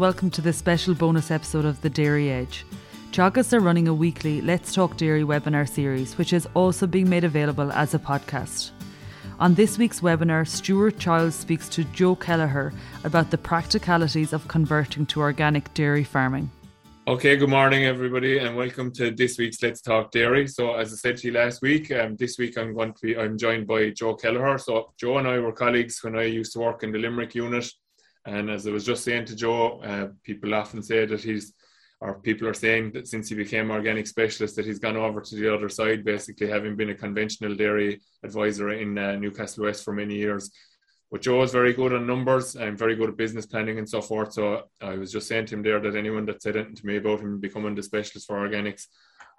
welcome to this special bonus episode of The Dairy Edge. Teagasc are running a weekly Let's Talk Dairy webinar series, which is also being made available as a podcast. On this week's webinar, Stuart Childs speaks to Joe Kelleher about the practicalities of converting to organic dairy farming. Okay, good morning, everybody, and welcome to this week's Let's Talk Dairy. So, as I said to you last week, um, this week I'm going to be I'm joined by Joe Kelleher. So, Joe and I were colleagues when I used to work in the Limerick unit and as I was just saying to Joe, uh, people often say that he's, or people are saying that since he became organic specialist, that he's gone over to the other side, basically having been a conventional dairy advisor in uh, Newcastle West for many years. But Joe is very good on numbers and very good at business planning and so forth. So I was just saying to him there that anyone that said anything to me about him becoming the specialist for organics,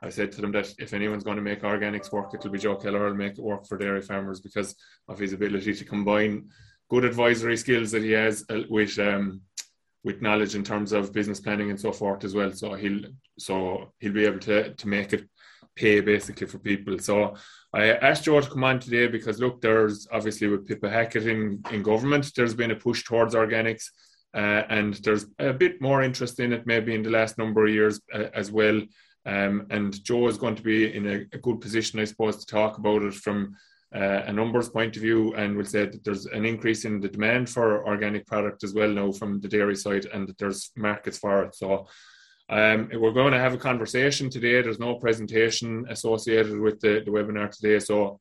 I said to them that if anyone's going to make organics work, it'll be Joe Kelleher. I'll make it work for dairy farmers because of his ability to combine good advisory skills that he has uh, with um, with knowledge in terms of business planning and so forth as well. So he'll so he'll be able to to make it pay basically for people. So I asked Joe to come on today because look, there's obviously with Pippa Hackett in, in government, there's been a push towards organics. Uh, and there's a bit more interest in it maybe in the last number of years uh, as well. Um, and Joe is going to be in a, a, good position, I suppose, to talk about it from uh, a numbers point of view, and we'll say that there's an increase in the demand for organic product as well now from the dairy side, and that there's markets for it. So um, we're going to have a conversation today. There's no presentation associated with the, the webinar today, so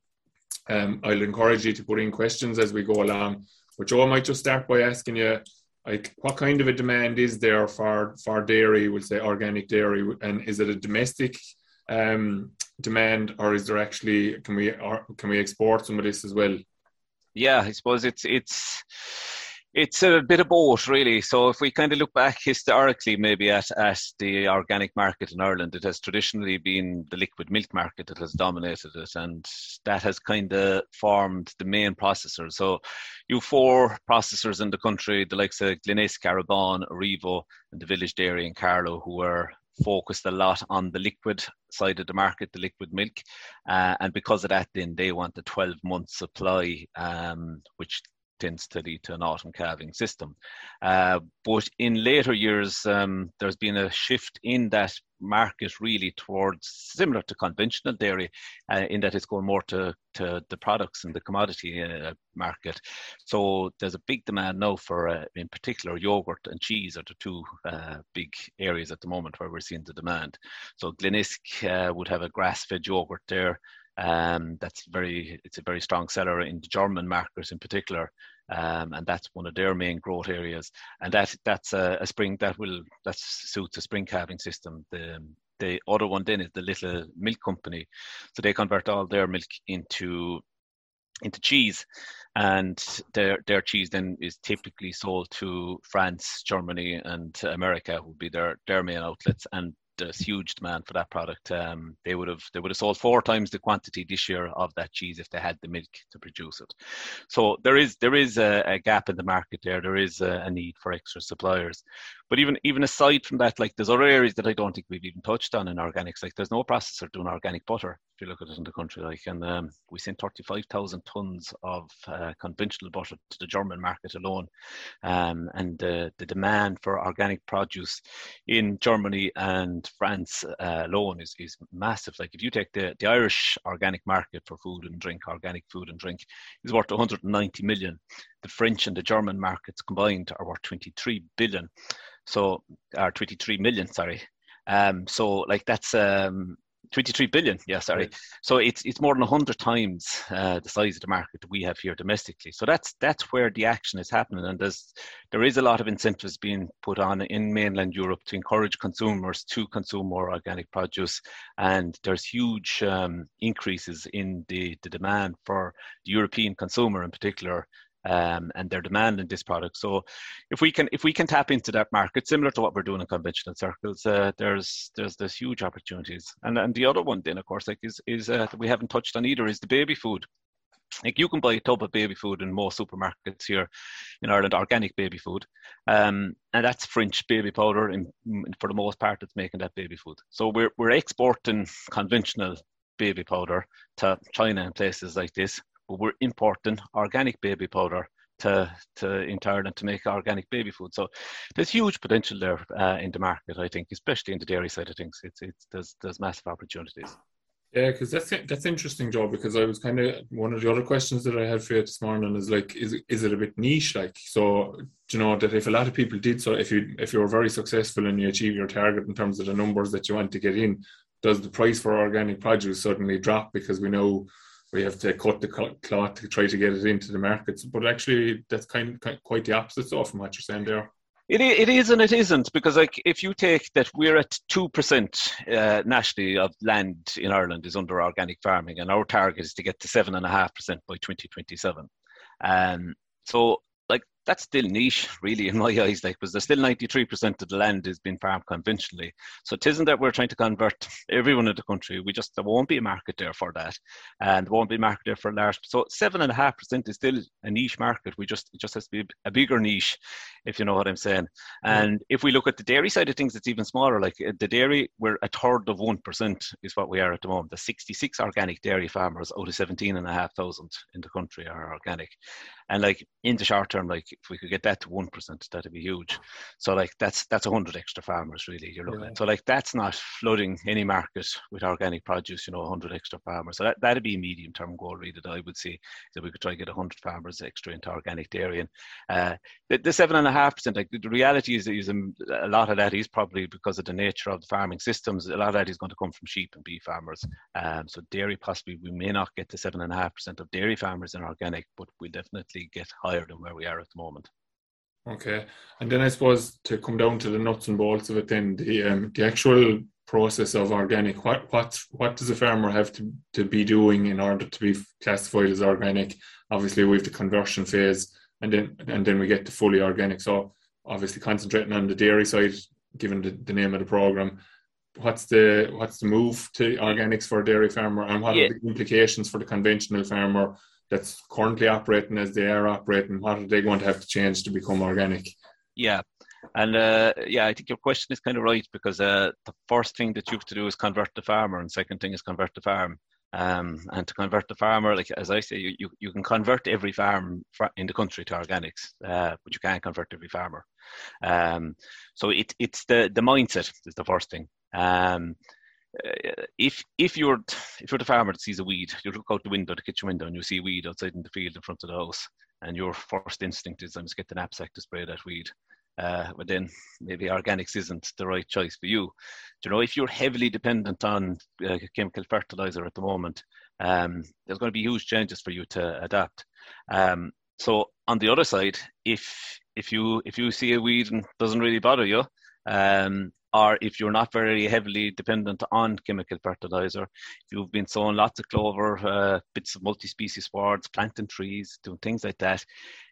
um, I'll encourage you to put in questions as we go along. But Joe, I might just start by asking you, like, what kind of a demand is there for for dairy? We'll say organic dairy, and is it a domestic um, demand, or is there actually can we or can we export some of this as well? Yeah, I suppose it's it's it's a bit of both, really. So if we kind of look back historically, maybe at, at the organic market in Ireland, it has traditionally been the liquid milk market that has dominated it, and that has kind of formed the main processors. So you four processors in the country, the likes of Glenisk, Arrabawn, Aurivo, and the Village Dairy in Carlow, who are focused a lot on the liquid side of the market, the liquid milk, uh, and because of that, then they want a 12 month supply, um, which tends to an autumn calving system. Uh, but in later years, um, there's been a shift in that market really towards similar to conventional dairy, uh, in that it's going more to, to the products and the commodity uh, market. So there's a big demand now for, uh, in particular, yogurt and cheese are the two uh, big areas at the moment where we're seeing the demand. So Glenisk uh, would have a grass-fed yogurt there. Um, that's very, it's a very strong seller in the German markets in particular. Um, and that's one of their main growth areas. And that that's a, a spring that will that suits a spring calving system. The the other one then is the little milk company, so they convert all their milk into into cheese, and their their cheese then is typically sold to France, Germany, and America would be their their main outlets, and there's huge demand for that product. Um, they would have they would have sold four times the quantity this year of that cheese if they had the milk to produce it. So there is there is a, a gap in the market there. There is a, a, need for extra suppliers. But even even aside from that, like there's other areas that I don't think we've even touched on in organics. Like there's no processor doing organic butter if you look at it in the country. Like and um, we sent 35,000 tons of uh, conventional butter to the German market alone, um, and the the demand for organic produce in Germany and France uh, alone is, is massive. Like if you take the, the Irish organic market for food and drink, organic food and drink is worth 190 million. The French and the German markets combined are worth 23 billion. So, or 23 million, sorry. Um, so like that's um, 23 billion yeah sorry right. so it's it's more than 100 times uh, the size of the market we have here domestically so that's that's where the action is happening and there's there is a lot of incentives being put on in mainland europe to encourage consumers to consume more organic produce and there's huge um, increases in the, the demand for the european consumer in particular um, and their demand in this product. So if we can if we can tap into that market, similar to what we're doing in conventional circles, uh, there's there's there's huge opportunities. And and the other one then, of course, like is is uh, that we haven't touched on either is the baby food. Like you can buy a tub of baby food in most supermarkets here in Ireland, organic baby food, um, and that's French baby powder. In, for the most part, it's making that baby food. So we're we're exporting conventional baby powder to China and places like this but we're importing organic baby powder to, to Ireland to make organic baby food. So there's huge potential there uh, in the market, I think, especially in the dairy side of things. It's, it's there's, there's massive opportunities. Yeah, because that's that's interesting, Joe. Because I was kind of one of the other questions that I had for you this morning is like, is is it a bit niche? Like, so do you know that if a lot of people did so, if you if you were very successful and you achieve your target in terms of the numbers that you want to get in, does the price for organic produce suddenly drop because we know we have to cut the cloth to try to get it into the markets? But actually, that's kind of quite the opposite stuff from what you're saying there. It, it is and it isn't because like if you take that we're at two percent uh, nationally of land in Ireland is under organic farming and our target is to get to seven and a half percent by 2027. Um, so like that's still niche, really, in my eyes. Like, because there's still 93% of the land is being farmed conventionally. So it isn't that we're trying to convert everyone in the country. We just there won't be a market there for that, and there won't be a market there for large. So seven and a half percent is still a niche market. We just it just has to be a bigger niche, if you know what I'm saying. And mm. if we look at the dairy side of things, it's even smaller. Like uh, the dairy, we're a third of one percent is what we are at the moment. The 66 organic dairy farmers out of 17 and a half thousand in the country are organic, and like in the short term, like if we could get that to one percent, that'd be huge. So like that's that's a hundred extra farmers really you're looking yeah. at. So like that's not flooding any market with organic produce, you know, a hundred extra farmers. So that that'd be a medium term goal really that I would see that we could try to get hundred farmers extra into organic dairy. And uh, the, the seven and a half percent, like the reality is, is a lot of that is probably because of the nature of the farming systems. A lot of that is going to come from sheep and beef farmers. Um, so dairy possibly we may not get to seven and a half percent of dairy farmers in organic, but we definitely get higher than where we are at the moment. Okay, and then I suppose to come down to the nuts and bolts of it, then the um, the actual process of organic. What what what does a farmer have to, to be doing in order to be classified as organic? Obviously, we have the conversion phase, and then and then we get to fully organic. So obviously, concentrating on the dairy side, given the, the name of the program. What's the what's the move to organics for a dairy farmer, and what yeah. are the implications for the conventional farmer that's currently operating as they are operating, what are they going to have to change to become organic? Yeah. And uh, yeah, I think your question is kind of right because uh, the first thing that you have to do is convert the farmer, and second thing is convert the farm. Um, and to convert the farmer, like as I say, you, you, you can convert every farm in the country to organics, uh, but you can't convert every farmer. Um, so it, it's the, the mindset is the first thing. Um, uh, if if you're if you're the farmer that sees a weed, you look out the window, the kitchen window, and you see weed outside in the field in front of the house, and your first instinct is, "I'm just get the knapsack to spray that weed." Uh, but then maybe organics isn't the right choice for you. Do you know if you're heavily dependent on uh, chemical fertilizer at the moment, um, there's going to be huge changes for you to adapt. Um, so on the other side, if if you if you see a weed and doesn't really bother you, um, or if you're not very heavily dependent on chemical fertilizer, if you've been sowing lots of clover, uh, bits of multi-species swards, planting trees, doing things like that,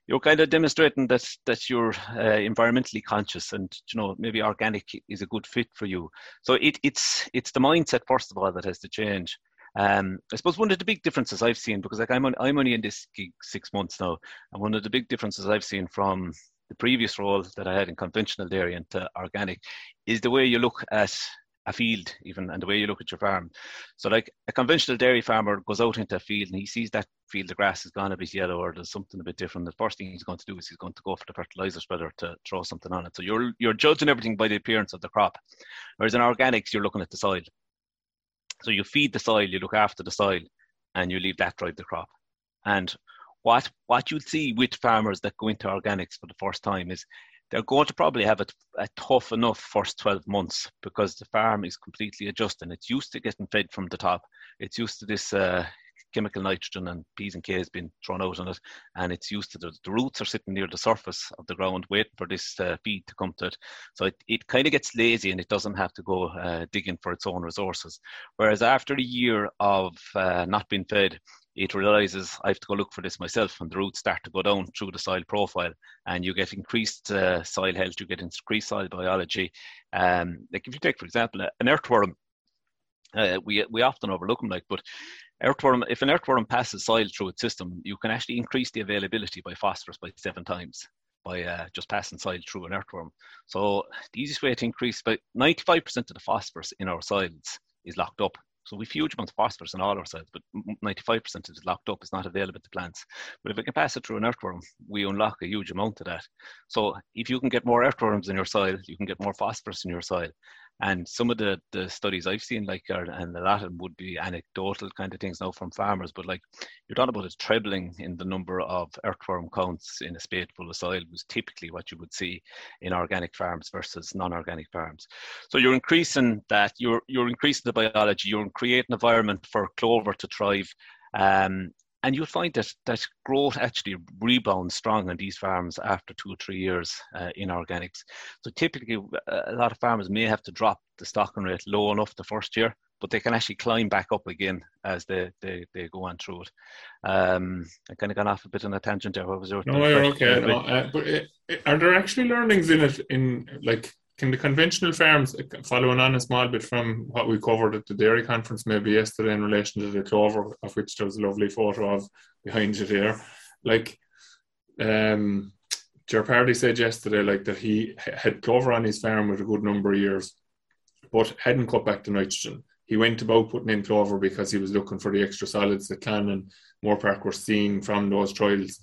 you're kind of demonstrating that that you're uh, environmentally conscious and you know maybe organic is a good fit for you. So it, it's it's the mindset first of all that has to change. Um, I suppose one of the big differences I've seen because like I'm on, I'm only in this gig six months now, and one of the big differences I've seen from the previous role that I had in conventional dairy and organic is the way you look at a field even and the way you look at your farm. So like a conventional dairy farmer goes out into a field and he sees that field the grass has gone a bit yellow or there's something a bit different. The first thing he's going to do is he's going to go for the fertilizer spreader to throw something on it. So you're you're judging everything by the appearance of the crop. Whereas in organics you're looking at the soil. So you feed the soil, you look after the soil, and you leave that drive the crop. And what what you'll see with farmers that go into organics for the first time is they're going to probably have a, a, tough enough first 12 months because the farm is completely adjusting. It's used to getting fed from the top. It's used to this uh, chemical nitrogen and P's and K's being thrown out on it, and it's used to the, the roots are sitting near the surface of the ground waiting for this uh, feed to come to it. So it, it kind of gets lazy and it doesn't have to go uh, digging for its own resources. Whereas after a year of uh, not being fed, it realizes I have to go look for this myself, and the roots start to go down through the soil profile, and you get increased uh, soil health, you get increased soil biology. Um, like if you take, for example, an earthworm, uh, we we often overlook them, like, but earthworm, if an earthworm passes soil through its system, you can actually increase the availability by phosphorus by seven times by uh, just passing soil through an earthworm. So the easiest way to increase, about 95% of the phosphorus in our soils is locked up So we've huge amounts of phosphorus in all our soils, but 95% is locked up, it's not available to plants. But if we can pass it through an earthworm, we unlock a huge amount of that. So if you can get more earthworms in your soil, you can get more phosphorus in your soil. And some of the, the studies I've seen, like, are, and a lot of them would be anecdotal kind of things now from farmers, but like you're talking about a trebling in the number of earthworm counts in a spade full of soil was typically what you would see in organic farms versus non-organic farms. So you're increasing that, you're you're increasing the biology, you're creating an environment for clover to thrive. Um, and you'll find that that growth actually rebounds strong on these farms after two or three years uh, in organics. So typically, uh, a lot of farmers may have to drop the stocking rate low enough the first year, but they can actually climb back up again as they, they, they go on through it. Um, I kind of gone off a bit on a tangent there. What was your no, you're okay. No, uh, but uh, are there actually learnings in it in like can the conventional farms, following on a small bit from what we covered at the dairy conference maybe yesterday in relation to the clover, of which there was a lovely photo of behind you there, like um, Ger said yesterday, like that he had clover on his farm with a good number of years, but hadn't cut back the nitrogen. He went about putting in clover because he was looking for the extra solids that Clan and Moorepark were seeing from those trials,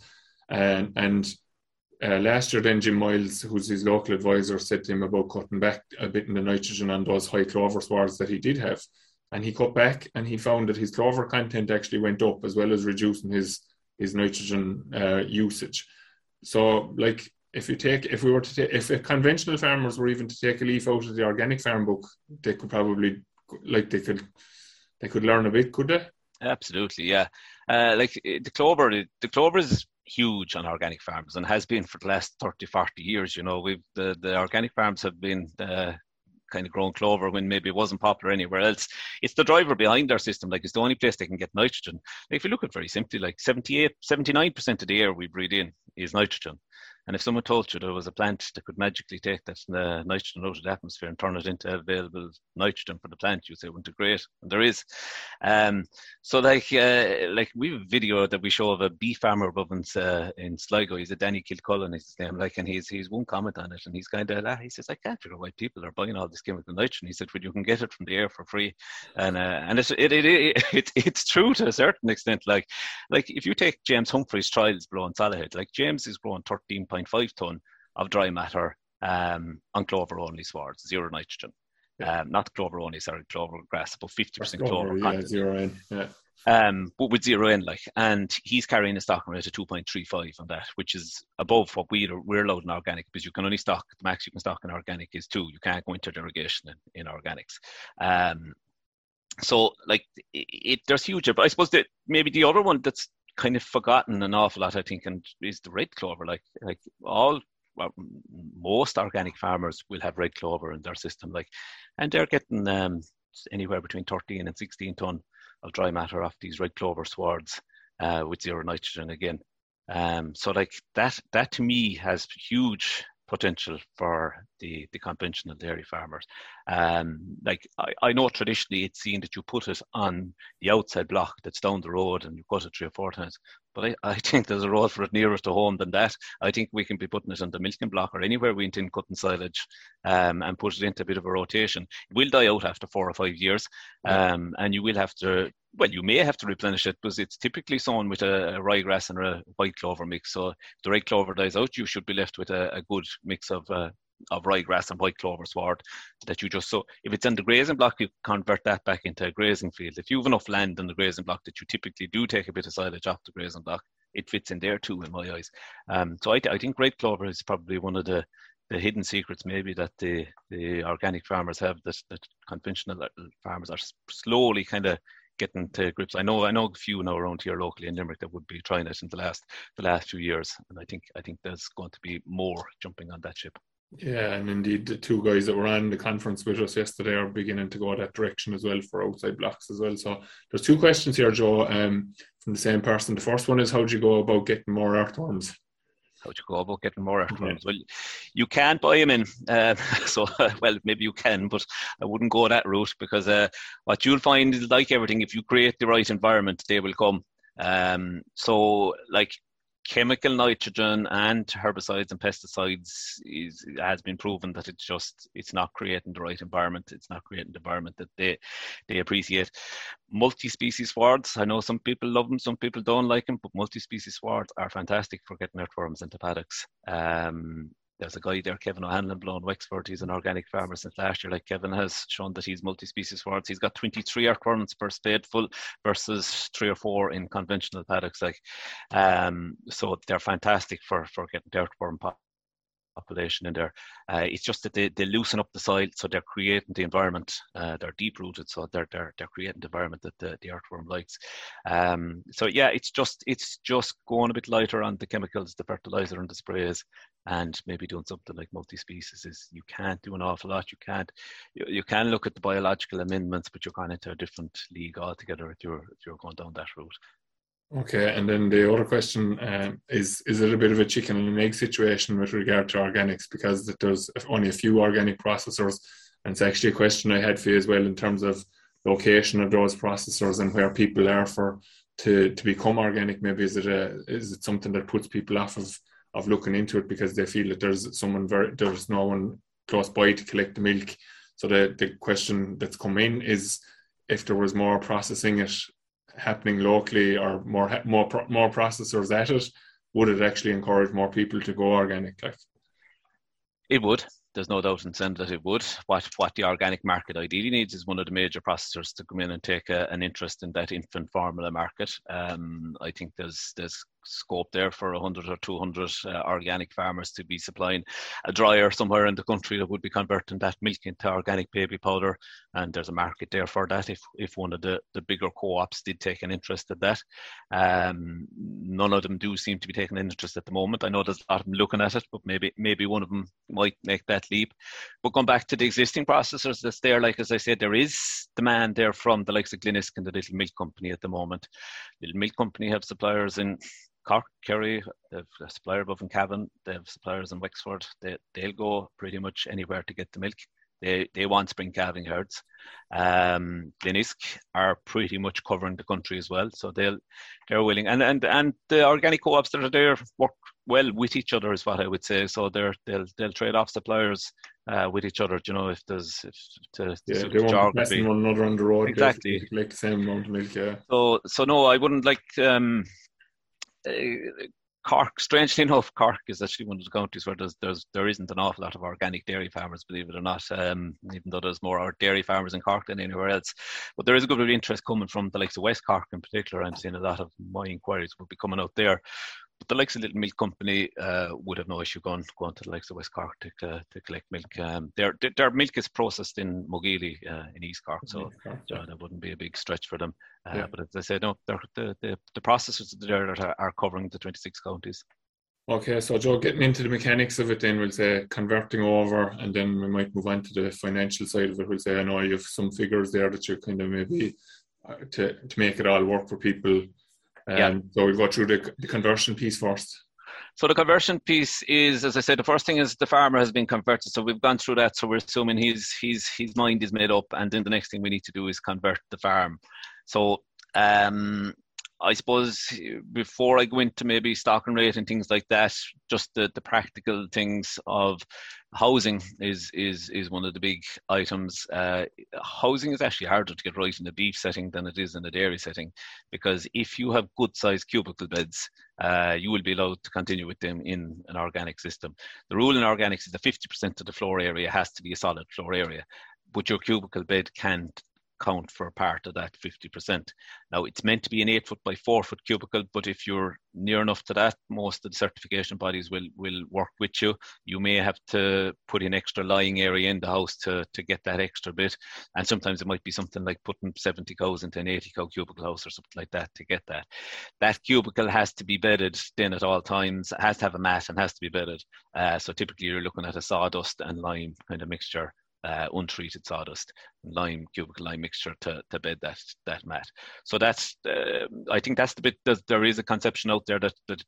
and and uh, last year, then Jim Miles, who's his local advisor, said to him about cutting back a bit in the nitrogen on those high clover swards that he did have. And he cut back and he found that his clover content actually went up as well as reducing his, his nitrogen uh, usage. So, like, if you take, if we were to take, if conventional farmers were even to take a leaf out of the organic farm book, they could probably, like, they could, they could learn a bit, could they? Absolutely, yeah. Uh, like the clover, the clover is huge on organic farms and has been for the last 30, 40 years. You know, we've the, the organic farms have been uh, kind of grown clover when maybe it wasn't popular anywhere else. It's the driver behind our system. Like it's the only place they can get nitrogen. If you look at very simply, like 78, 79% of the air we breathe in is nitrogen. And if someone told you there was a plant that could magically take that uh, nitrogen out of the atmosphere and turn it into available nitrogen for the plant, you'd say, "Wouldn't it great?" And there is. Um, so, like, uh, like we have a video that we show of a bee farmer above in, uh, in Sligo. He's a Danny Kilcullen, his name. Like, and he's he's one comment on it, and he's kind of ah, he says, "I can't figure why people are buying all this chemical nitrogen." He said, "Well, you can get it from the air for free," and uh, and it's it, it, it, it, it's true to a certain extent. Like, like if you take James Humphreys' trials below in Solohead, like James is growing thirteen 0.5 tonne of dry matter um, on clover only swards, zero nitrogen. Yeah. Um, not clover only, sorry, clover grass, about 50% clover, clover yeah, zero in. Yeah. Um, but with zero in, like, and he's carrying a stocking rate of 2.35 on that, which is above what we are, we're allowed in organic because you can only stock the max you can stock in organic is two. You can't go into irrigation in, in organics. Um, so, like, it, it, there's huge. But I suppose that maybe the other one that's kind of forgotten an awful lot, I think, and is the red clover. Like like all well, most organic farmers will have red clover in their system, like, and they're getting um, anywhere between 13 and 16 ton of dry matter off these red clover swards uh, with zero nitrogen again. Um, so like that, that to me has huge potential for the, the conventional dairy farmers. Um, like I, I know traditionally it's seen that you put it on the outside block that's down the road and you cut it three or four times. But I, I think there's a role for it nearer to home than that. I think we can be putting it on the milking block or anywhere we intend cutting silage um, and put it into a bit of a rotation. It will die out after four or five years um, and you will have to well, you may have to replenish it because it's typically sown with a, a ryegrass and a white clover mix. So the red clover dies out, you should be left with a, a good mix of uh, of ryegrass and white clover sward that you just so if it's in the grazing block, you convert that back into a grazing field. If you have enough land in the grazing block that you typically do take a bit of silage off the grazing block, it fits in there too, in my eyes. Um, so I, I think red clover is probably one of the the hidden secrets maybe that the, the organic farmers have that, that conventional farmers are slowly kind of getting to grips. I know I know a few now around here locally in Limerick that would be trying it in the last the last few years, and I think I think there's going to be more jumping on that ship. Yeah, and indeed the two guys that were on the conference with us yesterday are beginning to go that direction as well for outside blocks as well. So there's two questions here, Joe, um, from the same person. The first one is how do you go about getting more earthworms? How do you go about getting more earthworms. Yeah. Well, you can't buy them in. Uh, so, well, maybe you can, but I wouldn't go that route because uh, what you'll find is like everything, if you create the right environment, they will come. Um, so, like, chemical nitrogen and herbicides and pesticides is has been proven that it's just it's not creating the right environment. It's not creating the environment that they they appreciate. Multi-species swards i know some people love them some people don't like them but multi-species swards are fantastic for getting earthworms into paddocks. Um, there's a guy there, Kevin O'Hanlon, blown Wexford. He's an organic farmer since last year. Like Kevin has shown that he's multi-species swards. He's got 23 earthworms per spadeful versus three or four in conventional paddocks. Like, um, so they're fantastic for for getting earthworm population in there. Uh, it's just that they, they loosen up the soil, so they're creating the environment. Uh, they're deep rooted, so they're they're they're creating the environment that the, the earthworm likes. Um, so yeah, it's just it's just going a bit lighter on the chemicals, the fertilizer and the sprays, and maybe doing something like multi-species. Is you can't do an awful lot. You can't you, you can look at the biological amendments, but you're going into a different league altogether if you're if you're going down that route. Okay, and then the other question um, is: Is it a bit of a chicken and an egg situation with regard to organics? Because there's only a few organic processors, and it's actually a question I had for you as well in terms of location of those processors and where people are for to to become organic. Maybe is it a is it something that puts people off of of looking into it because they feel that there's someone very there's no one close by to collect the milk. So the the question that's come in is if there was more processing it happening locally or more more more processors at it, would it actually encourage more people to go organic? Like it would. There's no doubt in saying that it would. What what the organic market ideally needs is one of the major processors to come in and take a, an interest in that infant formula market. Um, I think there's there's scope there for 100 or 200 uh, organic farmers to be supplying a dryer somewhere in the country that would be converting that milk into organic baby powder. And there's a market there for that if, if one of the, the bigger co ops did take an interest in that. Um, none of them do seem to be taking an interest at the moment. I know there's a lot of them looking at it, but maybe maybe one of them might make that leap. But going back to the existing processors that's there, like as I said, there is demand there from the likes of Glenisk and the Little Milk Company at the moment. Little Milk Company have suppliers in Cork, Kerry, they've a supplier above in Cavan, they have suppliers in Wexford. They, they'll go pretty much anywhere to get the milk. They, they want spring calving herds. Um, Glenisk are pretty much covering the country as well, so they'll they're willing. And and and the organic co-ops that are there work well with each other, is what I would say. So they're they'll they'll trade off suppliers uh, with each other. You know, if there's if to, yeah, they won't one another on the road. Exactly, like the same amount of milk. Yeah. So so no, I wouldn't like. Um, uh, Cork, strangely enough, Cork is actually one of the counties where there's, there's there isn't an awful lot of organic dairy farmers, believe it or not. Um, even though there's more dairy farmers in Cork than anywhere else, but there is a good bit of interest coming from the likes of West Cork in particular. I'm seeing a lot of my inquiries will be coming out there. But the likes of Little Milk Company uh, would have no issue going going to the likes of West Cork to, uh, to collect milk. Um, their their milk is processed in Mogeely uh, in East Cork, so yeah. that wouldn't be a big stretch for them. Uh, yeah. But as I said, no, the, the the processors there are, are covering the 26 counties. Okay, so Joe, getting into the mechanics of it, then we'll say converting over, and then we might move on to the financial side of it. We'll say I know you have some figures there that you're kind of maybe uh, to to make it all work for people um, yeah. So we'll go through the, the conversion piece first. So the conversion piece is, as I said, the first thing is the farmer has been converted. So we've gone through that. So we're assuming his his his mind is made up, and then the next thing we need to do is convert the farm. So um, I suppose before I go into maybe stock and rate and things like that, just the, the practical things of housing is is is one of the big items. Uh, housing is actually harder to get right in a beef setting than it is in a dairy setting, because if you have good sized cubicle beds, uh, you will be allowed to continue with them in an organic system. The rule in organics is that 50% of the floor area has to be a solid floor area, but your cubicle bed can't count for a part of that 50%. Now, it's meant to be an 8 foot by 4 foot cubicle, but if you're near enough to that, most of the certification bodies will, will work with you. You may have to put in extra lying area in the house to, to get that extra bit. And sometimes it might be something like putting 70 cows into an 80 cow cubicle house or something like that to get that. That cubicle has to be bedded in at all times, has to have a mat and has to be bedded. Uh, so typically you're looking at a sawdust and lime kind of mixture uh, untreated sawdust, lime, cubicle lime mixture to, to bed that that mat. So that's uh, I think that's the bit that there is a conception out there that, that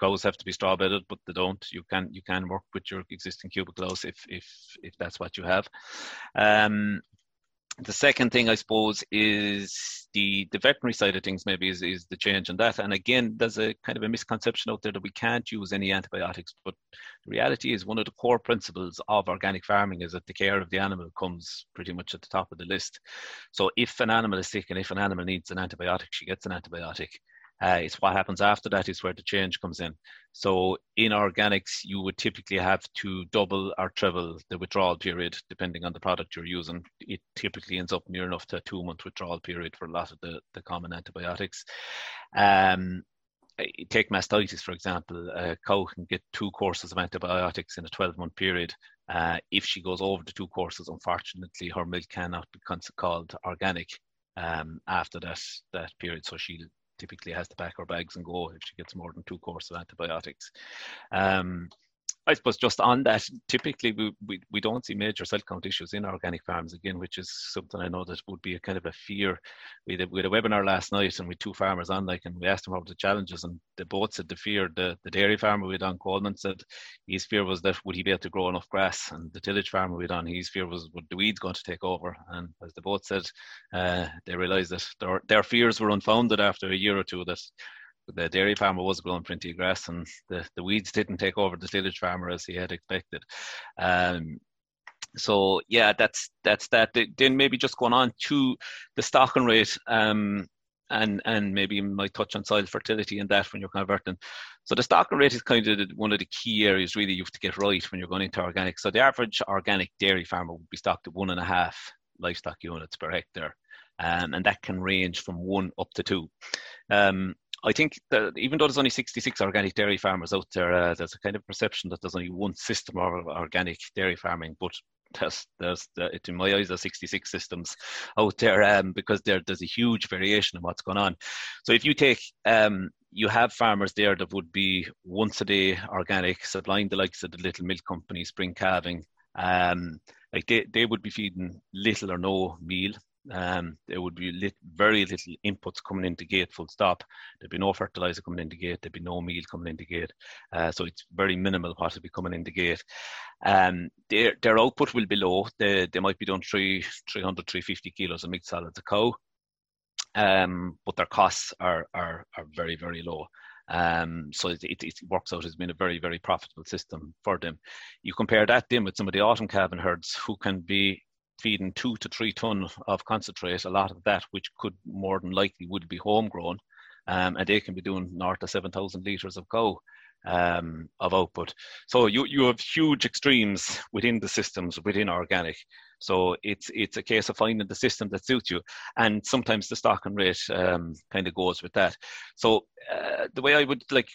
cows have to be straw bedded, but they don't. You can you can work with your existing house if if if that's what you have. Um, the second thing I suppose is the the veterinary side of things maybe is, is the change in that. And again, there's a kind of a misconception out there that we can't use any antibiotics. But the reality is one of the core principles of organic farming is that the care of the animal comes pretty much at the top of the list. So if an animal is sick and if an animal needs an antibiotic, she gets an antibiotic. Uh, it's what happens after that is where the change comes in. So in organics, you would typically have to double or treble the withdrawal period depending on the product you're using. It typically ends up near enough to a two month withdrawal period for a lot of the, the common antibiotics. Um, take mastitis, for example, a cow can get two courses of antibiotics in a 12 month period. Uh, if she goes over the two courses, unfortunately, her milk cannot be called organic um, after that, that period. So she typically has to pack her bags and go if she gets more than two courses of antibiotics. Um, I suppose just on that, typically we, we, we don't see major cell count issues in organic farms again, which is something I know that would be a kind of a fear. We had, we had a webinar last night and we two farmers on like, and we asked them about the challenges and they both said the fear, the, the dairy farmer we had on Coleman said his fear was that would he be able to grow enough grass and the tillage farmer we had on, his fear was would the weeds going to take over. And as they both said, uh, they realized that their, their fears were unfounded after a year or two that the dairy farmer was growing plenty of grass and the, the weeds didn't take over the tillage farmer as he had expected. Um, so yeah, that's that's that. Then maybe just going on to the stocking rate, um, and and maybe my touch on soil fertility and that when you're converting. So the stocking rate is kind of one of the key areas really you have to get right when you're going into organic. So the average organic dairy farmer would be stocked at one and a half livestock units per hectare. Um, and that can range from one up to two. Um, I think that even though there's only 66 organic dairy farmers out there, uh, there's a kind of perception that there's only one system of organic dairy farming, but there's, there's the, in my eyes, there's 66 systems out there um, because there, there's a huge variation in what's going on. So if you take, um, you have farmers there that would be once a day organic, supplying the likes of the little milk companies, spring calving, um, like they, they would be feeding little or no meal um, there would be lit, very little inputs coming into gate full stop. There'd be no fertilizer coming into gate. There'd be no meal coming into gate. Uh, so it's very minimal what would be coming into the gate. Um, their, their output will be low. They, they might be doing three, 300, 350 kilos of mixed solids a cow. Um, but their costs are, are, are very, very low. Um, so it, it, it, works out as being a very, very profitable system for them. You compare that then with some of the autumn calving herds who can be feeding two to three ton of concentrate, a lot of that, which could more than likely would be homegrown, um, and they can be doing north of 7,000 litres of cow um, of output. So you, you have huge extremes within the systems within organic. So it's it's a case of finding the system that suits you, and sometimes the stocking rate um, kind of goes with that. So uh, the way I would like,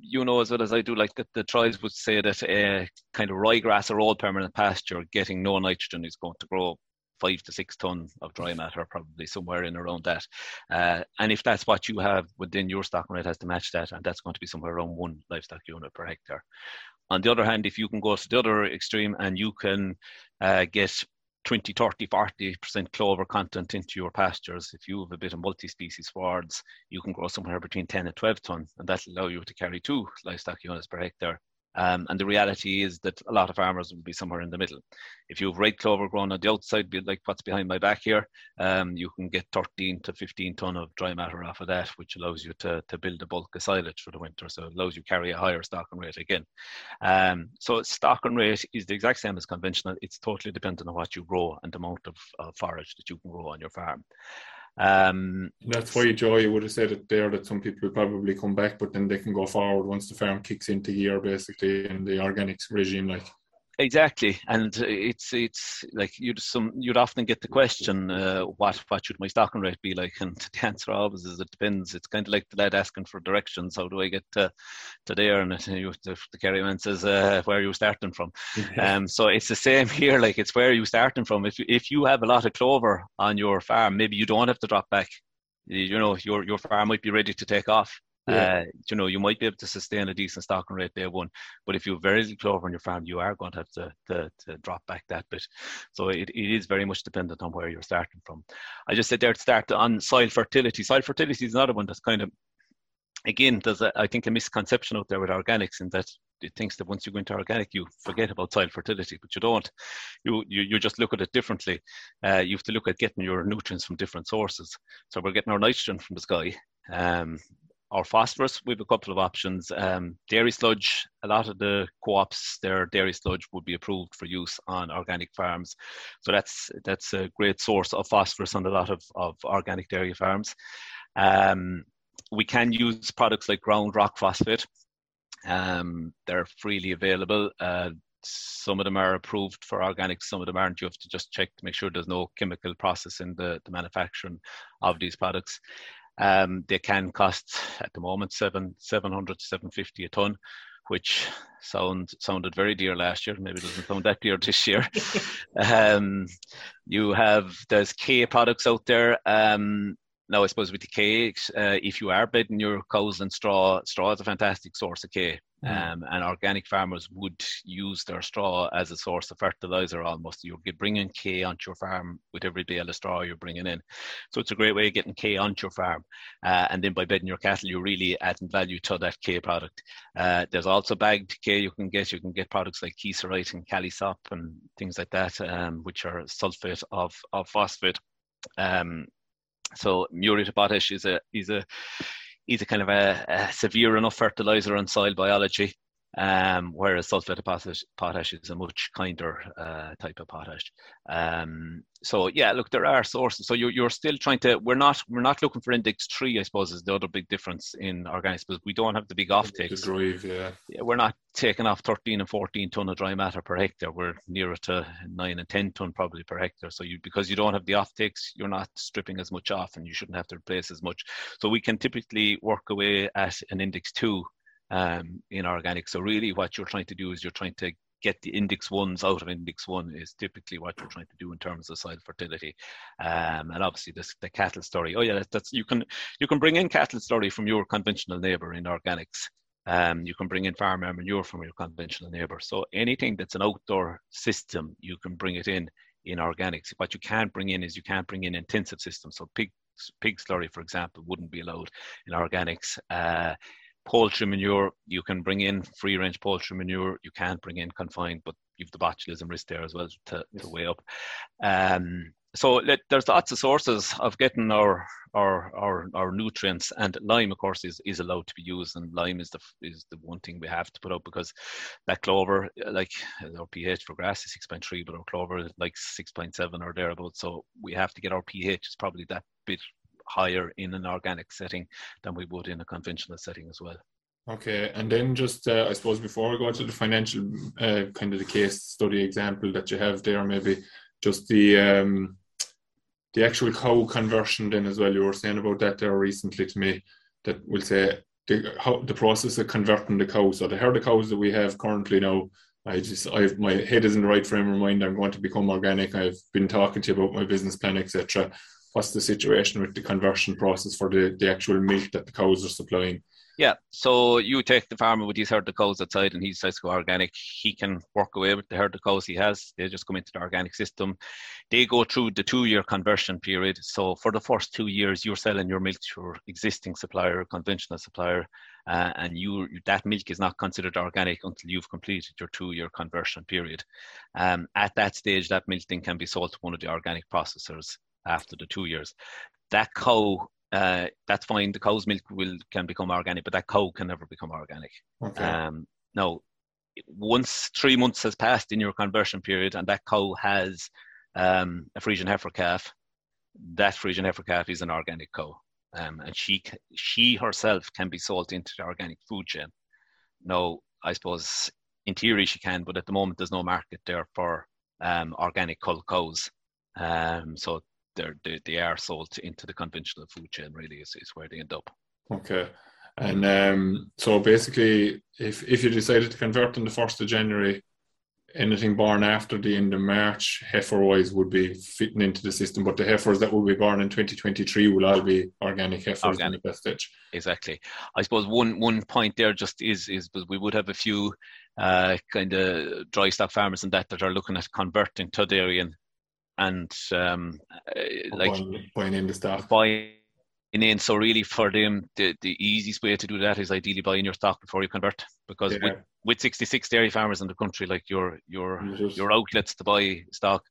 you know, as well as I do, like that the trials would say that uh, kind of ryegrass or old permanent pasture getting no nitrogen is going to grow five to six ton of dry matter, probably somewhere in around that. Uh, and if that's what you have within your stocking rate, has to match that, and that's going to be somewhere around one livestock unit per hectare. On the other hand, if you can go to the other extreme and you can uh, get 20, 30, 40% clover content into your pastures. If you have a bit of multi-species swards, you can grow somewhere between 10 and 12 ton, and that'll allow you to carry two livestock units per hectare. Um, and the reality is that a lot of farmers will be somewhere in the middle. If you have red clover grown on the outside, like what's behind my back here, um, you can get 13 to 15 ton of dry matter off of that, which allows you to, to build a bulk of silage for the winter. So it allows you to carry a higher stocking rate again. Um, so stocking rate is the exact same as conventional. It's totally dependent on what you grow and the amount of, of forage that you can grow on your farm. Um, That's why, Joe, you would have said it there that some people probably come back, but then they can go forward once the farm kicks into gear, basically, in the organics regime. Like, Exactly, and it's it's like you'd some you'd often get the question, uh, what what should my stocking rate be like? And the answer always is it depends. It's kind of like the lad asking for directions. How do I get to, to there? And you, the, the carryman says, uh, "Where are you starting from?" Um, so it's the same here. Like it's where are you starting from. If if you have a lot of clover on your farm, maybe you don't have to drop back. You know, your your farm might be ready to take off. Yeah. Uh, you know, you might be able to sustain a decent stocking rate day one, but if you have very clover on your farm, you are going to have to, to, to, drop back that bit. So it, it is very much dependent on where you're starting from. I just said there to start on soil fertility. Soil fertility is another one that's kind of again, there's a, I think a misconception out there with organics in that it thinks that once you go into organic, you forget about soil fertility, but you don't. You you, you just look at it differently. Uh, you have to look at getting your nutrients from different sources. So we're getting our nitrogen from the sky. Um, our phosphorus, we have a couple of options. Um, dairy sludge, a lot of the co-ops, their dairy sludge would be approved for use on organic farms. So that's that's a great source of phosphorus on a lot of, of organic dairy farms. Um, we can use products like ground rock phosphate. Um, they're freely available. Uh, some of them are approved for organic, some of them aren't. You have to just check to make sure there's no chemical process in the, the manufacturing of these products. Um, they can cost at the moment seven seven hundred to seven fifty a ton, which sound sounded very dear last year. Maybe doesn't sound that dear this year. um, you have there's K products out there. Um, now, I suppose with the K, uh, if you are bedding your cows in straw, straw is a fantastic source of K. Mm. Um, and organic farmers would use their straw as a source of fertilizer almost. You're bringing K onto your farm with every bale of straw you're bringing in. So it's a great way of getting K onto your farm. Uh, and then by bedding your cattle, you're really adding value to that K product. Uh, there's also bagged K you can get. You can get products like Kieserite and Kalisop and things like that, um, which are sulfate of, of phosphate. Um, so muriate of potash is a is a is a kind of a, a severe enough fertilizer on soil biology um, whereas sulfate of potash, potash is a much kinder uh, type of potash. Um, so yeah, look, there are sources. So you're, you're still trying to. We're not we're not looking for index three. I suppose is the other big difference in organics, but we don't have the big offtakes. The drive, yeah. yeah. We're not taking off 13 and 14 ton of dry matter per hectare. We're nearer to nine and 10 ton probably per hectare. So you because you don't have the offtakes, you're not stripping as much off, and you shouldn't have to replace as much. So we can typically work away at an index two um, in organic. So really what you're trying to do is you're trying to get the index ones out of index one is typically what you're trying to do in terms of soil fertility. Um, and obviously this, the cattle slurry. Oh yeah, that's, that's, you can you can bring in cattle slurry from your conventional neighbour in organics. Um, you can bring in farm manure from your conventional neighbour. So anything that's an outdoor system, you can bring it in in organics. What you can't bring in is you can't bring in intensive systems. So pig pig slurry, for example, wouldn't be allowed in organics. Uh, poultry manure, you can bring in free range poultry manure, you can't bring in confined, but you've the botulism risk there as well to, yes. to weigh up. Um, so let, there's lots of sources of getting our, our our our nutrients, and lime, of course, is, is allowed to be used, and lime is the is the one thing we have to put up because that clover, like our pH for grass is six point three, but our clover is like six point seven or thereabouts. So we have to get our pH is probably that bit higher in an organic setting than we would in a conventional setting as well. Okay, and then just uh, I suppose before we go to the financial uh, kind of the case study example that you have there, maybe just the um, the actual cow conversion then as well. You were saying about that there recently to me that we'll say the how the process of converting the cows. So the herd of cows that we have currently now, I just I've my head is in the right frame of mind. I'm going to become organic. I've been talking to you about my business plan, etc what's the situation with the conversion process for the, the actual milk that the cows are supplying? Yeah, so you take the farmer with his herd of cows outside and he decides to go organic. He can work away with the herd of cows he has. They just come into the organic system. They go through the two year conversion period. So for the first two years, you're selling your milk to your existing supplier, conventional supplier, uh, and you that milk is not considered organic until you've completed your two year conversion period. Um, at that stage, that milk then can be sold to one of the organic processors after the two years. That cow, uh, that's fine. The cow's milk will can become organic, but that cow can never become organic. Okay. Um, now, once three months has passed in your conversion period, and that cow has um, a Friesian heifer calf, that Friesian heifer calf is an organic cow, um, and she she herself can be sold into the organic food chain. Now, I suppose in theory she can, but at the moment there's no market there for um, organic cull cows. Um, so they're, they, they are sold into the conventional food chain really is, is where they end up. Okay. And um, so basically if if you decided to convert on the 1st of january anything born after the end of march heifer wise would be fitting into the system. But the heifers that will be born in 2023 will all be organic heifers organic. at that stage. Exactly. I suppose one one point there just is is we would have a few uh, kind of dry stock farmers and that that are looking at converting to dairy and and um, uh, like buying, in the stock. Buying in. So really, for them, the, the easiest way to do that is ideally buying your stock before you convert, because yeah. with, with 66 dairy farmers in the country, like your your your outlets to buy stock,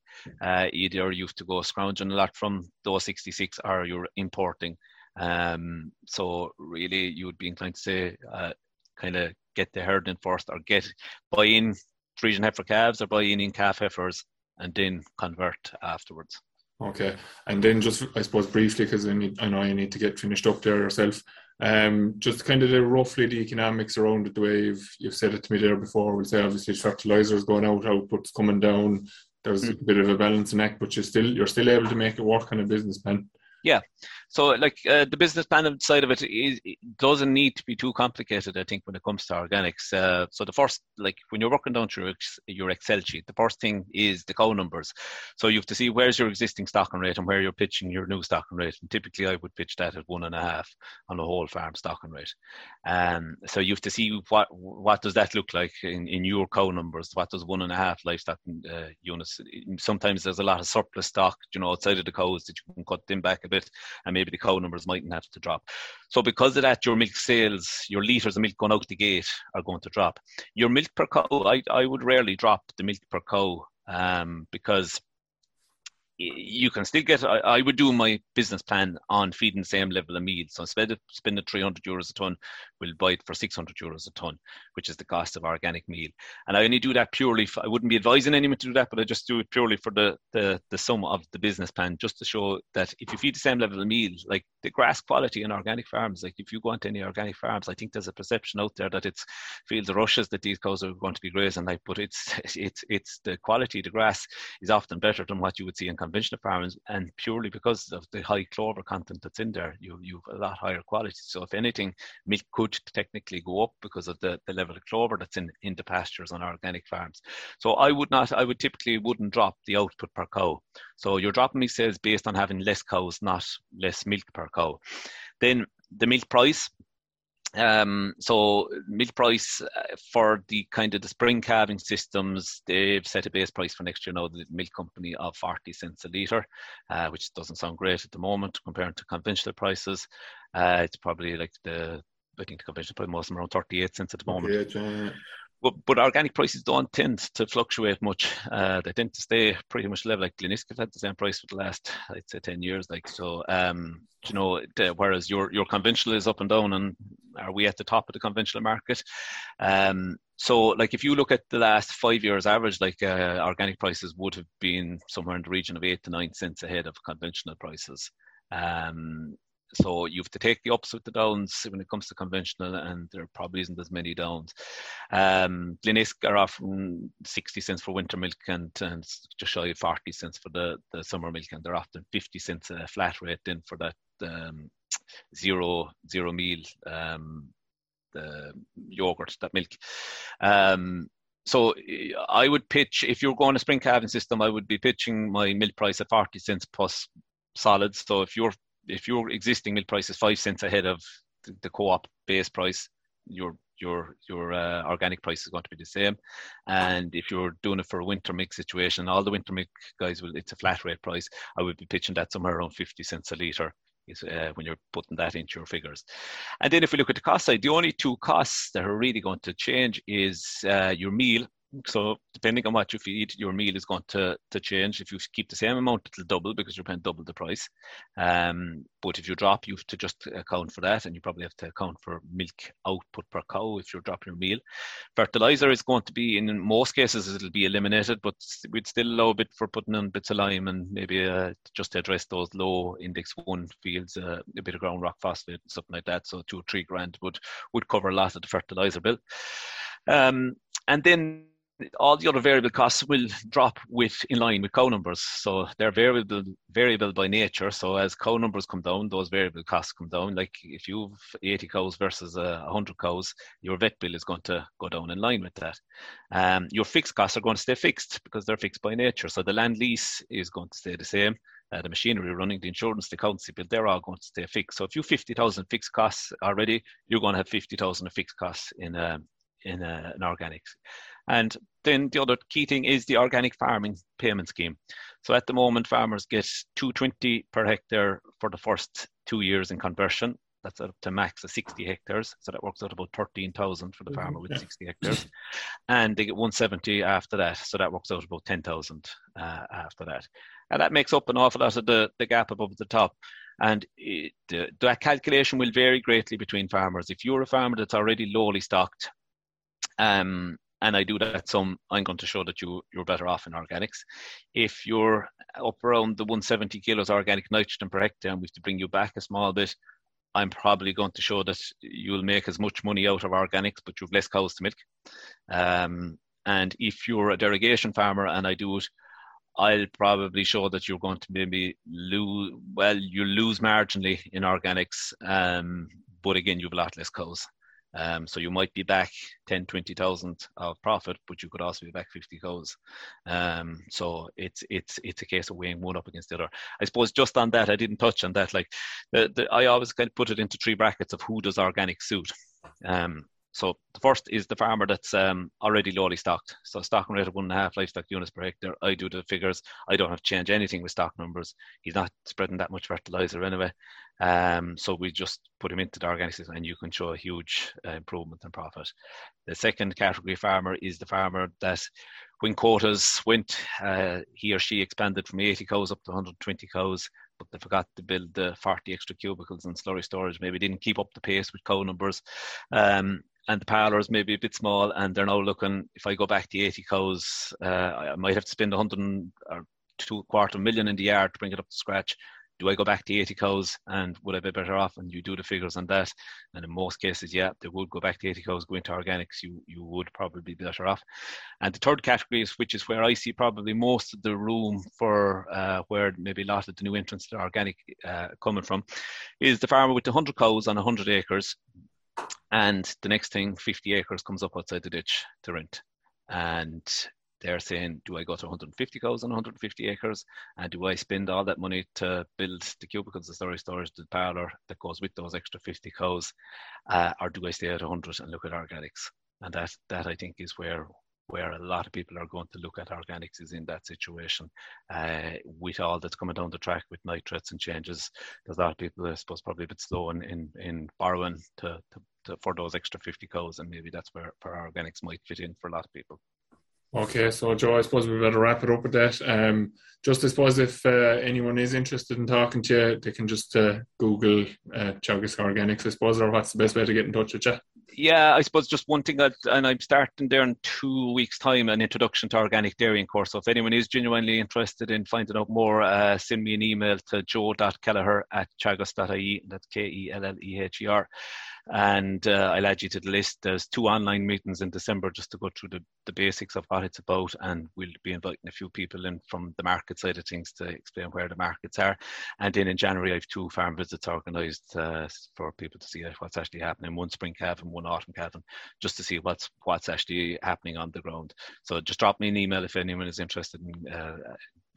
uh, either you have to go scrounging a lot from those 66, or you're importing. Um, so really, you would be inclined to say, uh, kind of get the herd in first, or get buy in Friesian heifer calves, or buy in in calf heifers, and then convert afterwards. Okay, and then just I suppose briefly because I, need, I know you need to get finished up there yourself. Um, just kind of the roughly the economics around it, the way you've, you've said it to me there before. We'll say obviously fertilizers going out, outputs coming down. There's mm. a bit of a balancing act, but you're still you're still able to make it work on a business plan. Yeah. So, like uh, the business plan side of it, is, it doesn't need to be too complicated. I think when it comes to organics. Uh, so the first, like when you're working down through your Excel sheet, the first thing is the cow numbers. So you have to see where's your existing stocking rate and where you're pitching your new stocking rate. And typically, I would pitch that at one and a half on the whole farm stocking rate. Um, so you have to see what what does that look like in, in your cow numbers. What does one and a half livestock uh, units? Sometimes there's a lot of surplus stock, you know, outside of the cows that you can cut them back a bit bit, and maybe the cow numbers mightn't have to drop. So because of that, your milk sales, your litres of milk going out the gate are going to drop. Your milk per cow, I, I would rarely drop the milk per cow um, because you can still get. I, I, would do my business plan on feeding the same level of meal. So instead of spending 300 euros a ton, we'll buy it for 600 euros a ton, which is the cost of organic meal. And I only do that purely. For, I wouldn't be advising anyone to do that, but I just do it purely for the the the sum of the business plan, just to show that if you feed the same level of meal, like the grass quality in organic farms, like if you go into any organic farms, I think there's a perception out there that it's fields of rushes that these cows are going to be grazing like, but it's it's it's the quality of the grass is often better than what you would see in conventional farms, and purely because of the high clover content that's in there, you you have a lot higher quality. So if anything, milk could technically go up because of the, the level of clover that's in in the pastures on organic farms. So I would not, I would typically wouldn't drop the output per cow. So you're dropping me sales based on having less cows, not less milk per cow. Then the milk price um, so milk price uh, for the kind of the spring calving systems, they've set a base price for next year now, the milk company of 40 cents a litre, uh, which doesn't sound great at the moment compared to conventional prices. Uh, it's probably like the, I think the conventional price most around 38 cents at the moment. Okay, but, but organic prices don't tend to fluctuate much. Uh, they tend to stay pretty much level. Like Glenisk had the same price for the last, I'd say, ten years. Like so, um, you know, the, whereas your your conventional is up and down, and are we at the top of the conventional market? Um, so, like if you look at the last five years average, like uh, organic prices would have been somewhere in the region of eight to nine cents ahead of conventional prices. Um, so you have to take the ups with the downs when it comes to conventional, and there probably isn't as many downs. Um, Glenisk are offering 60 cents for winter milk and, and just shy of 40 cents for the, the summer milk, and they're often 50 cents a flat rate then for that um, zero zero meal um, the yogurt, that milk. Um, so I would pitch if you're going to spring calving system, I would be pitching my milk price at 40 cents plus solids. So if you're if your existing milk price is five cents ahead of the, the co-op base price, your your your uh, organic price is going to be the same. And if you're doing it for a winter mix situation, all the winter milk guys will it's a flat rate price. I would be pitching that somewhere around 50 cents a litre. Is, uh, when you're putting that into your figures. And then if we look at the cost side, the only two costs that are really going to change is uh, your meal so depending on what you feed, your meal is going to, to change. If you keep the same amount, it'll double because you're paying double the price. Um, but if you drop, you have to just account for that, and you probably have to account for milk output per cow if you're dropping your meal. Fertilizer is going to be, in most cases, it'll be eliminated, but we'd still allow a bit for putting in bits of lime and maybe uh, just to address those low index one fields, uh, a bit of ground rock phosphate something like that. So two or three grand would would cover a lot of the fertilizer bill. Um, and then all the other variable costs will drop with in line with cow numbers. So they're variable variable by nature. So as cow numbers come down, those variable costs come down. Like if you've 80 cows versus uh, 100 cows, your vet bill is going to go down in line with that. Um, your fixed costs are going to stay fixed because they're fixed by nature. So the land lease is going to stay the same. Uh, the machinery running, the insurance, the accountancy bill, they're all going to stay fixed. So if you have 50,000 fixed costs already, you're going to have 50,000 of fixed costs in um, in, uh. And then the other key thing is the organic farming payment scheme. So at the moment, farmers get 220 per hectare for the first two years in conversion. That's up to max of 60 hectares. So that works out about 13,000 for the mm-hmm. farmer with yeah. 60 hectares. and they get 170 after that. So that works out about 10,000 uh, after that. And that makes up an awful lot of the, the gap above the top. And it, the, that calculation will vary greatly between farmers. If you're a farmer that's already lowly stocked, um, and I do that some, I'm going to show that you, you're better off in organics. If you're up around the 170 kilos organic nitrogen per hectare and we have to bring you back a small bit, I'm probably going to show that you'll make as much money out of organics, but you've less cows to milk. Um, and if you're a derogation farmer and I do it, I'll probably show that you're going to maybe lose, well, you lose marginally in organics, um, but again, you've a lot less cows. Um, so you might be back 10, 20,000 of profit, but you could also be back 50 goals. Um, so it's, it's, it's a case of weighing one up against the other. I suppose just on that, I didn't touch on that. Like the, the, I always kind of put it into three brackets of who does organic suit. Um, so the first is the farmer that's um, already lowly stocked. So stocking rate of one and a half livestock units per hectare. I do the figures. I don't have to change anything with stock numbers. He's not spreading that much fertilizer anyway. Um, so we just put him into the organic system and you can show a huge uh, improvement in profit. The second category farmer is the farmer that when quotas went, uh, he or she expanded from 80 cows up to 120 cows but they forgot to build the 40 extra cubicles and slurry storage. Maybe didn't keep up the pace with cow numbers. Um, and the parlours maybe a bit small, and they're now looking. If I go back to 80 cows, uh, I might have to spend 100 or two quarter million in the yard to bring it up to scratch. Do I go back to 80 cows and would I be better off? And you do the figures on that. And in most cases, yeah, they would go back to 80 cows, go into organics, you, you would probably be better off. And the third category is, which is where I see probably most of the room for uh, where maybe a lot of the new entrants to organic uh, coming from, is the farmer with the 100 cows on 100 acres and the next thing, 50 acres comes up outside the ditch to rent. And they're saying, do I go to 150 cows on 150 acres? And do I spend all that money to build the cubicles, the storage storage, the parlour that goes with those extra 50 cows? Uh, or do I stay at 100 and look at organics? And that, that I think is where where a lot of people are going to look at organics is in that situation. Uh, with all that's coming down the track with nitrates and changes, there's a lot of people, I suppose, probably a bit slow in, in, in borrowing to, to, to, for those extra 50 cows, and maybe that's where, where organics might fit in for a lot of people. Okay, so Joe, I suppose we better wrap it up with that. Um, just I suppose if uh, anyone is interested in talking to you, they can just uh, Google uh, Teagasc Organics, I suppose, or what's the best way to get in touch with you? yeah, I suppose just one thing, that, and I'm starting there in two weeks' time, an introduction to organic dairying course. So if anyone is genuinely interested in finding out more, uh, send me an email to joe.kelleher at teagasc.ie. That's K E L L E H E R and uh, I'll add you to the list. There's two online meetings in December just to go through the, the basics of what it's about, and we'll be inviting a few people in from the market side of things to explain where the markets are. And then in January, I have two farm visits organised uh, for people to see what's actually happening. One spring calf and one autumn calf, just to see what's what's actually happening on the ground. So just drop me an email if anyone is interested in uh,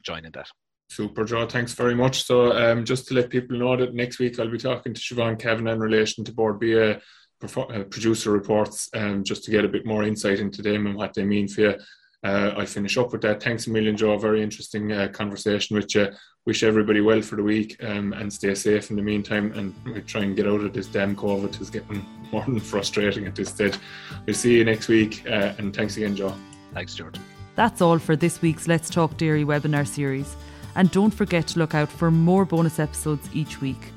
joining that. Super, Joe. Thanks very much. So, um, just to let people know that next week I'll be talking to Siobhan Kevin in relation to Bord Bia uh, producer reports, um, just to get a bit more insight into them and what they mean for you. Uh, I'll finish up with that. Thanks a million, Joe. Very interesting uh, conversation with you. Wish everybody well for the week um, and stay safe in the meantime. And we try and get out of this damn COVID. It's getting more than frustrating at this stage. We'll see you next week. Uh, and thanks again, Joe. Thanks, George. That's all for this week's Let's Talk Dairy webinar series and don't forget to look out for more bonus episodes each week.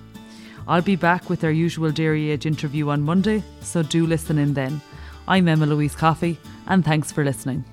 I'll be back with our usual Dairy Edge interview on Monday, so do listen in then. I'm Emma Louise Coffey, and thanks for listening.